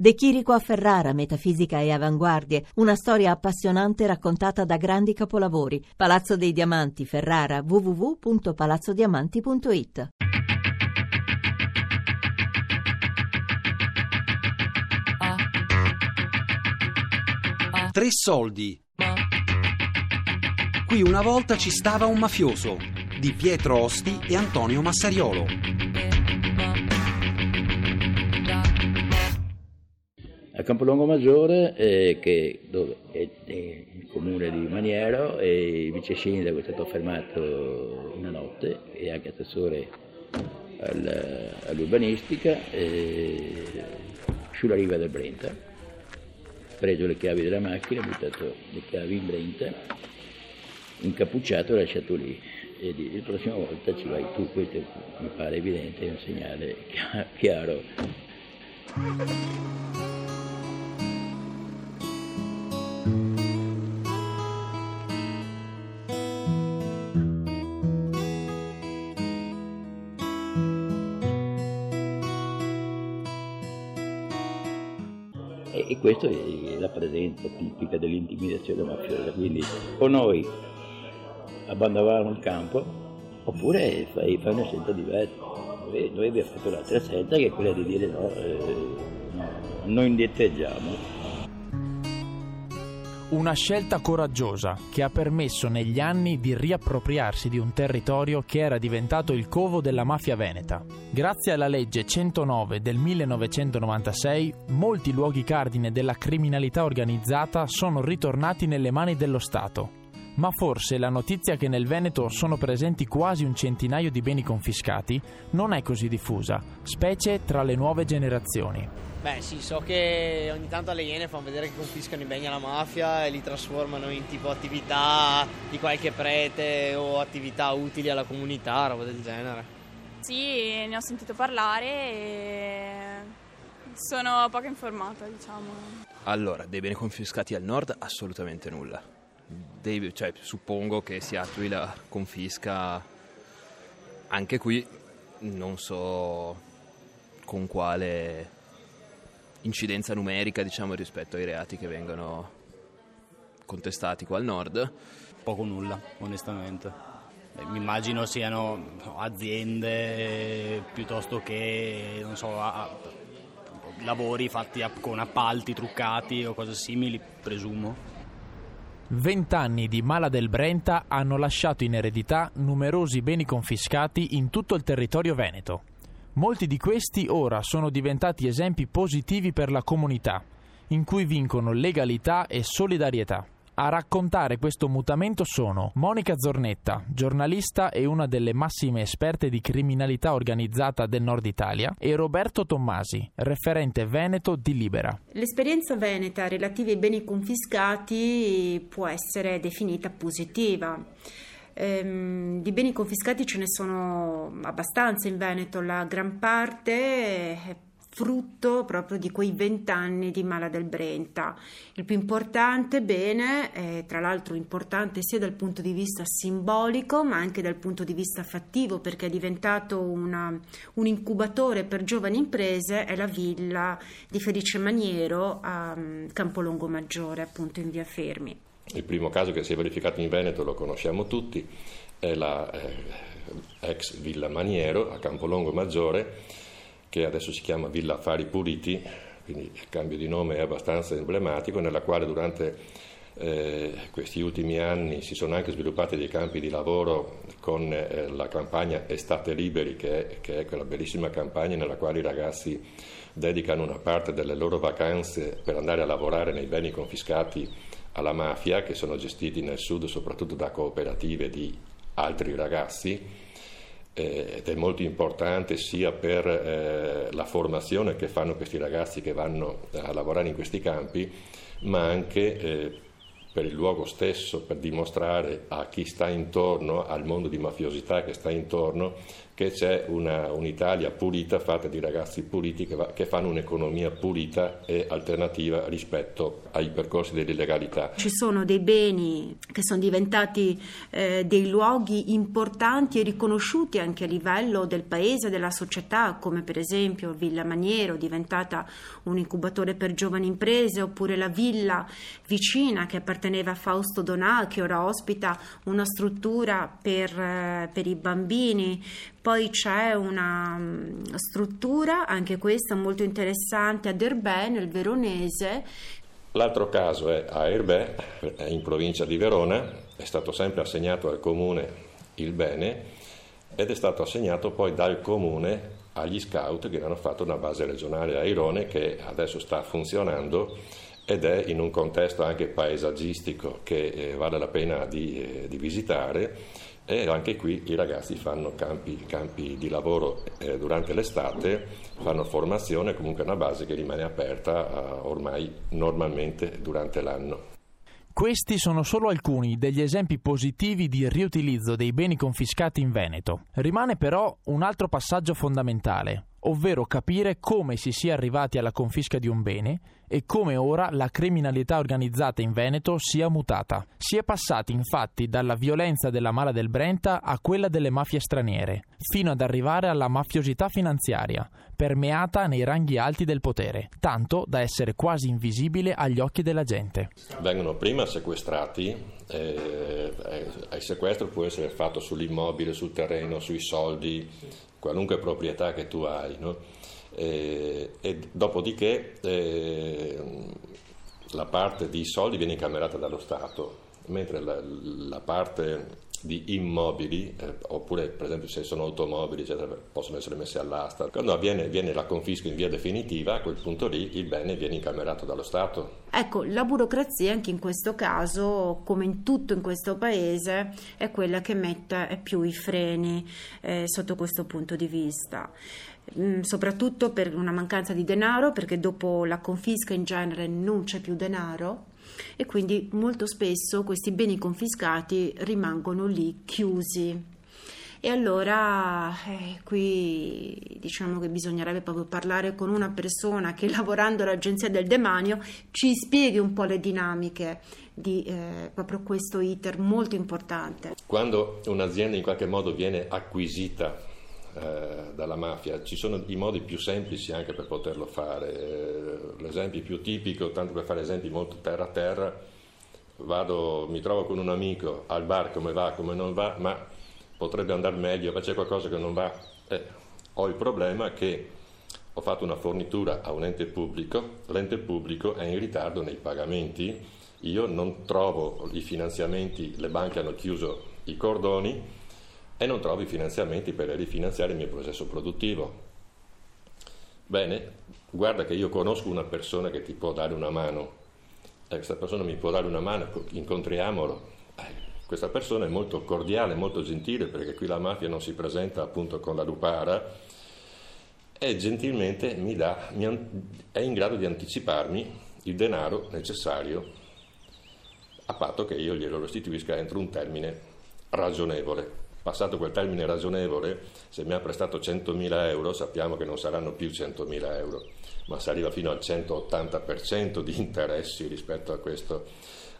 De Chirico a Ferrara, metafisica e avanguardie, una storia appassionante raccontata da grandi capolavori. Palazzo dei Diamanti, Ferrara, www.palazzodiamanti.it. Tre soldi. Qui una volta ci stava un mafioso di Pietro Osti e Antonio Massariolo. A Campolongo Maggiore, eh, che dove è, è, il comune di Maniero, e il vice sindaco è stato fermato una notte e anche assessore al, all'urbanistica eh, sulla riva del Brenta. Preso le chiavi della macchina, buttato le chiavi in Brenta, incappucciato e lasciato lì. E di, la prossima volta ci vai tu, questo mi pare evidente, è un segnale chiaro. E questo è la presenza tipica dell'intimidazione mafiosa, quindi o noi abbandonavamo il campo oppure fai, fai una scelta diversa. Noi, noi, abbiamo fatto l'altra scelta che è quella di dire no, eh, no non indietreggiamo. Una scelta coraggiosa che ha permesso negli anni di riappropriarsi di un territorio che era diventato il covo della mafia veneta. Grazie alla legge 109 del 1996, molti luoghi cardine della criminalità organizzata sono ritornati nelle mani dello Stato. Ma forse la notizia che nel Veneto sono presenti quasi un centinaio di beni confiscati non è così diffusa, specie tra le nuove generazioni. Beh sì, so che ogni tanto alle Iene fanno vedere che confiscano i beni alla mafia e li trasformano in tipo attività di qualche prete o attività utili alla comunità, roba del genere. Sì, ne ho sentito parlare e sono poco informata, diciamo. Allora, dei beni confiscati al nord assolutamente nulla. Dei, cioè, suppongo che si attui la confisca anche qui, non so con quale incidenza numerica diciamo, rispetto ai reati che vengono contestati qua al nord? Poco nulla, onestamente. Beh, mi immagino siano aziende piuttosto che, so, lavori fatti con appalti truccati o cose simili, presumo. Vent'anni di Mala del Brenta hanno lasciato in eredità numerosi beni confiscati in tutto il territorio veneto. Molti di questi ora sono diventati esempi positivi per la comunità, in cui vincono legalità e solidarietà. A raccontare questo mutamento sono Monica Zornetta, giornalista e una delle massime esperte di criminalità organizzata del nord Italia, e Roberto Tommasi, referente veneto di Libera. L'esperienza veneta relativa ai beni confiscati può essere definita positiva. Ehm, di beni confiscati ce ne sono abbastanza in Veneto, la gran parte è frutto proprio di quei vent'anni di Mala del Brenta. Il più importante bene, eh, tra l'altro importante sia dal punto di vista simbolico ma anche dal punto di vista fattivo perché è diventato una, un incubatore per giovani imprese, è la villa di Felice Maniero a um, Campolongo Maggiore, appunto in via Fermi. Il primo caso che si è verificato in Veneto lo conosciamo tutti, è la eh, ex Villa Maniero a Campolongo Maggiore, che adesso si chiama Villa Affari Puliti, quindi il cambio di nome è abbastanza emblematico, nella quale durante eh, questi ultimi anni si sono anche sviluppati dei campi di lavoro con eh, la campagna Estate Liberi, che è, che è quella bellissima campagna nella quale i ragazzi dedicano una parte delle loro vacanze per andare a lavorare nei beni confiscati alla mafia, che sono gestiti nel sud soprattutto da cooperative di altri ragazzi, ed è molto importante sia per eh, la formazione che fanno questi ragazzi che vanno a lavorare in questi campi, ma anche eh, per il luogo stesso, per dimostrare a chi sta intorno, al mondo di mafiosità che sta intorno, che c'è una, un'Italia pulita fatta di ragazzi puliti che, va, che, fanno un'economia pulita e alternativa rispetto ai percorsi dell'illegalità. Ci sono dei beni che sono diventati eh, dei luoghi importanti e riconosciuti anche a livello del paese, della società, come per esempio Villa Maniero, diventata un incubatore per giovani imprese, oppure la villa vicina che apparteneva a Fausto Donà, che ora ospita una struttura per, eh, per i bambini. Poi c'è una um, struttura, anche questa molto interessante, a Derbè, nel Veronese. L'altro caso è a Erbè, in provincia di Verona, è stato sempre assegnato al comune il bene ed è stato assegnato poi dal comune agli scout che hanno fatto una base regionale a Irone che adesso sta funzionando ed è in un contesto anche paesaggistico che eh, vale la pena di, eh, di visitare e anche qui i ragazzi fanno campi, campi di lavoro eh, durante l'estate, fanno formazione, comunque una base che rimane aperta eh, ormai normalmente durante l'anno. Questi sono solo alcuni degli esempi positivi di riutilizzo dei beni confiscati in Veneto. Rimane però un altro passaggio fondamentale, ovvero capire come si sia arrivati alla confisca di un bene e come ora la criminalità organizzata in Veneto sia mutata. Si è passati infatti dalla violenza della mala del Brenta a quella delle mafie straniere, fino ad arrivare alla mafiosità finanziaria, permeata nei ranghi alti del potere, tanto da essere quasi invisibile agli occhi della gente. Vengono prima sequestrati, eh, il sequestro può essere fatto sull'immobile, sul terreno, sui soldi, qualunque proprietà che tu hai. No? E, e, dopodiché eh, la parte di soldi viene incamerata dallo Stato, mentre la, la parte di immobili, eh, oppure per esempio se sono automobili eccetera, possono essere messi all'asta. Quando avviene viene la confisca in via definitiva, a quel punto lì il bene viene incamerato dallo Stato. Ecco, la burocrazia anche in questo caso, come in tutto in questo paese, è quella che mette più i freni eh, sotto questo punto di vista mm, soprattutto per una mancanza di denaro, perché dopo la confisca in genere non c'è più denaro e quindi molto spesso questi beni confiscati rimangono lì chiusi. E allora eh, qui diciamo che bisognerebbe proprio parlare con una persona che lavorando all'Agenzia del Demanio ci spieghi un po' le dinamiche di eh, proprio questo iter molto importante. Quando un'azienda in qualche modo viene acquisita eh, dalla mafia. Ci sono i modi più semplici anche per poterlo fare. Eh, l'esempio più tipico, tanto per fare esempi molto terra a terra, vado, mi trovo con un amico al bar come va, come non va, ma potrebbe andare meglio, ma c'è qualcosa che non va. Eh, ho il problema che ho fatto una fornitura a un ente pubblico, l'ente pubblico è in ritardo nei pagamenti, io non trovo i finanziamenti, le banche hanno chiuso i cordoni, e non trovi finanziamenti per rifinanziare il mio processo produttivo. Bene, guarda che io conosco una persona che ti può dare una mano, e questa persona mi può dare una mano, incontriamolo. Eh, questa persona è molto cordiale, molto gentile, perché qui la mafia non si presenta appunto con la lupara, e gentilmente mi dà, mi, è in grado di anticiparmi il denaro necessario a patto che io glielo restituisca entro un termine ragionevole. Passato quel termine ragionevole, se mi ha prestato 100.000 euro sappiamo che non saranno più 100.000 euro, ma si arriva fino al 180% di interessi rispetto a questo,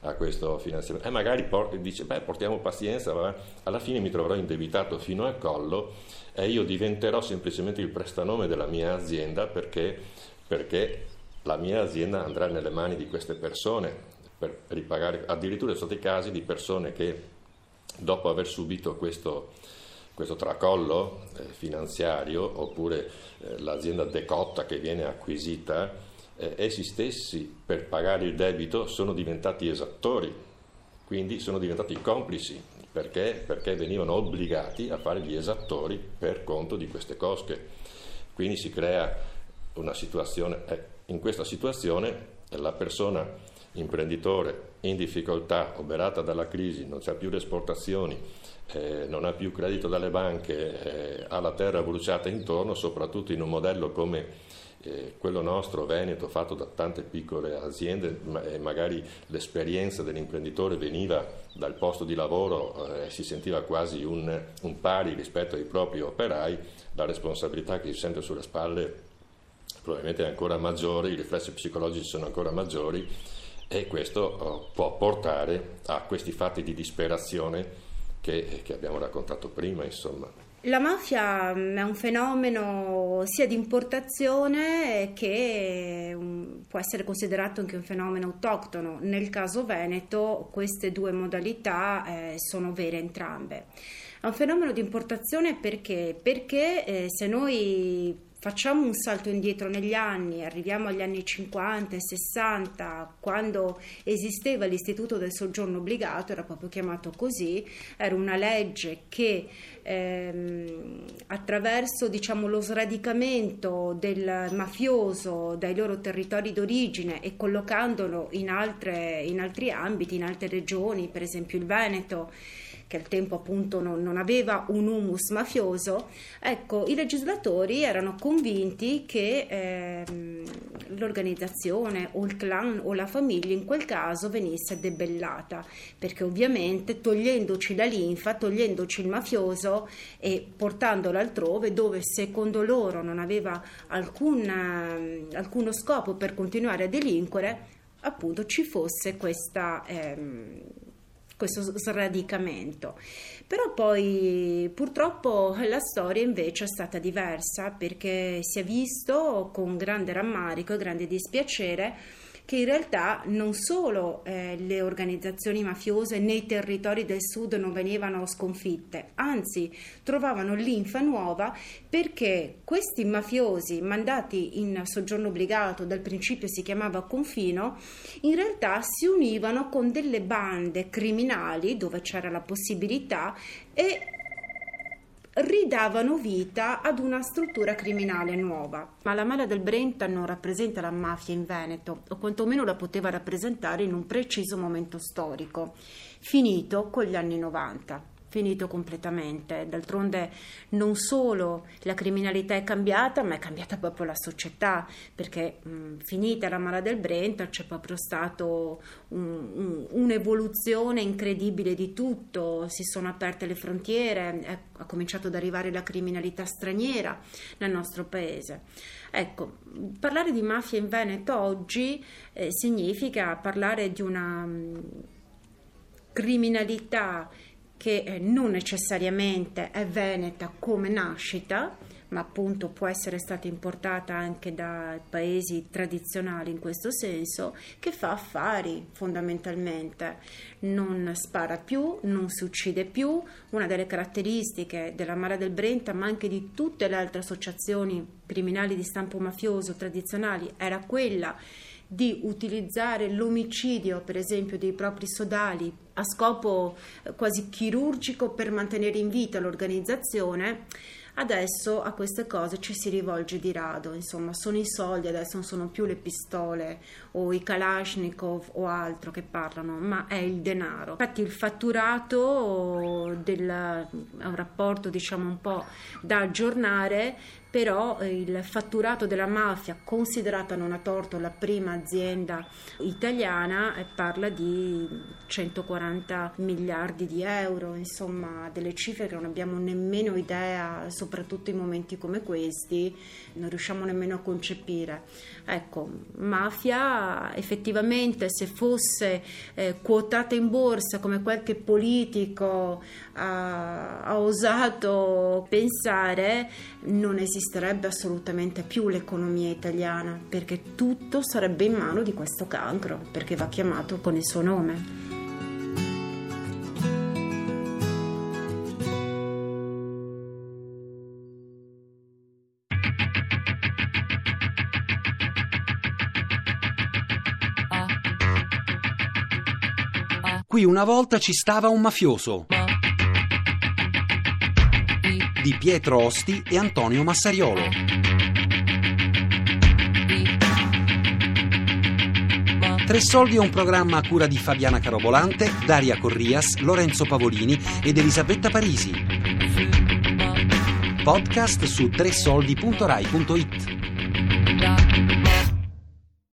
a questo finanziamento. E magari por- dice, beh, portiamo pazienza, vabbè. alla fine mi troverò indebitato fino al collo e io diventerò semplicemente il prestanome della mia azienda perché, perché la mia azienda andrà nelle mani di queste persone per ripagare. Addirittura sono stati casi di persone che dopo aver subito questo, questo tracollo eh, finanziario oppure eh, l'azienda decotta che viene acquisita, eh, essi stessi per pagare il debito sono diventati esattori, quindi sono diventati complici. Perché, perché venivano obbligati a fare gli esattori per conto di queste cosche. Quindi si crea una situazione, eh, in questa situazione la persona imprenditore in difficoltà, oberata dalla crisi, non ha più le esportazioni, eh, non ha più credito dalle banche, eh, ha la terra bruciata intorno, soprattutto in un modello come eh, quello nostro Veneto fatto da tante piccole aziende e magari l'esperienza dell'imprenditore veniva dal posto di lavoro eh, si sentiva quasi un, un pari rispetto ai propri operai, la responsabilità che si sente sulle spalle probabilmente è ancora maggiore, i riflessi psicologici sono ancora maggiori e questo oh, può portare a questi fatti di disperazione che, che abbiamo raccontato prima, insomma. La mafia mm, è un fenomeno sia di importazione che mm, può essere considerato anche un fenomeno autoctono. Nel caso Veneto queste due modalità eh, sono vere entrambe. È un fenomeno di importazione perché? Perché eh, se noi facciamo un salto indietro negli anni, arriviamo agli anni 50 e 60, quando esisteva l'istituto del soggiorno obbligato, era proprio chiamato così, era una legge che ehm, attraverso diciamo, lo sradicamento del mafioso dai loro territori d'origine e collocandolo in, altre, in altri ambiti, in altre regioni, per esempio il Veneto, che al tempo appunto non, non, aveva un humus mafioso, ecco, i legislatori erano convinti che ehm, l'organizzazione o il clan o la famiglia in quel caso venisse debellata, perché ovviamente togliendoci la linfa, togliendoci il mafioso e portandolo altrove dove secondo loro non aveva alcun, ehm, alcuno scopo per continuare a delinquere, appunto ci fosse questa... Ehm, questo sradicamento. Però poi purtroppo la storia invece è stata diversa perché si è visto con grande rammarico e grande dispiacere che in realtà non solo eh, le organizzazioni mafiose nei territori del sud non venivano sconfitte, anzi trovavano linfa nuova perché questi mafiosi mandati in soggiorno obbligato, dal principio si chiamava confino, in realtà si univano con delle bande criminali dove c'era la possibilità e ridavano vita ad una struttura criminale nuova. Ma la mala del Brenta non rappresenta la mafia in Veneto, o quantomeno la poteva rappresentare in un preciso momento storico, finito con gli anni 90 finito completamente. D'altronde non solo la criminalità è cambiata, ma è cambiata proprio la società, perché mh, finita la mala del Brenta c'è proprio stata un, un, un'evoluzione incredibile di tutto, si sono aperte le frontiere, è, ha cominciato ad arrivare la criminalità straniera nel nostro paese. Ecco, parlare di mafia in Veneto oggi eh, significa parlare di una mh, criminalità che eh, non necessariamente è veneta come nascita, ma appunto può essere stata importata anche da paesi tradizionali in questo senso, che fa affari fondamentalmente, non spara più, non si uccide più, una delle caratteristiche della Mara del Brenta, ma anche di tutte le altre associazioni criminali di stampo mafioso tradizionali, era quella di utilizzare l'omicidio, per esempio, dei propri sodali a scopo eh, quasi chirurgico per mantenere in vita l'organizzazione, adesso a queste cose ci si rivolge di rado, insomma, sono i soldi, adesso non sono più le pistole o i Kalashnikov o altro che parlano, ma è il denaro. Infatti il fatturato del, è un rapporto, diciamo, un po' da aggiornare però eh, il fatturato della mafia, considerata non a torto la prima azienda italiana, eh, parla di 140 miliardi di euro, insomma delle cifre che non abbiamo nemmeno idea, soprattutto in momenti come questi, non riusciamo nemmeno a concepire. Ecco, mafia effettivamente se fosse eh, quotata in borsa come qualche politico ha, ha osato pensare, non esisterebbe assolutamente più l'economia italiana, perché tutto sarebbe in mano di questo cancro, perché va chiamato con il suo nome. Qui una volta ci stava un mafioso. Di Pietro Osti e Antonio Massariolo. Tre soldi è un programma a cura di Fabiana Carobolante, Daria Corrias, Lorenzo Pavolini ed Elisabetta Parisi. Podcast su tresoldi.rai.it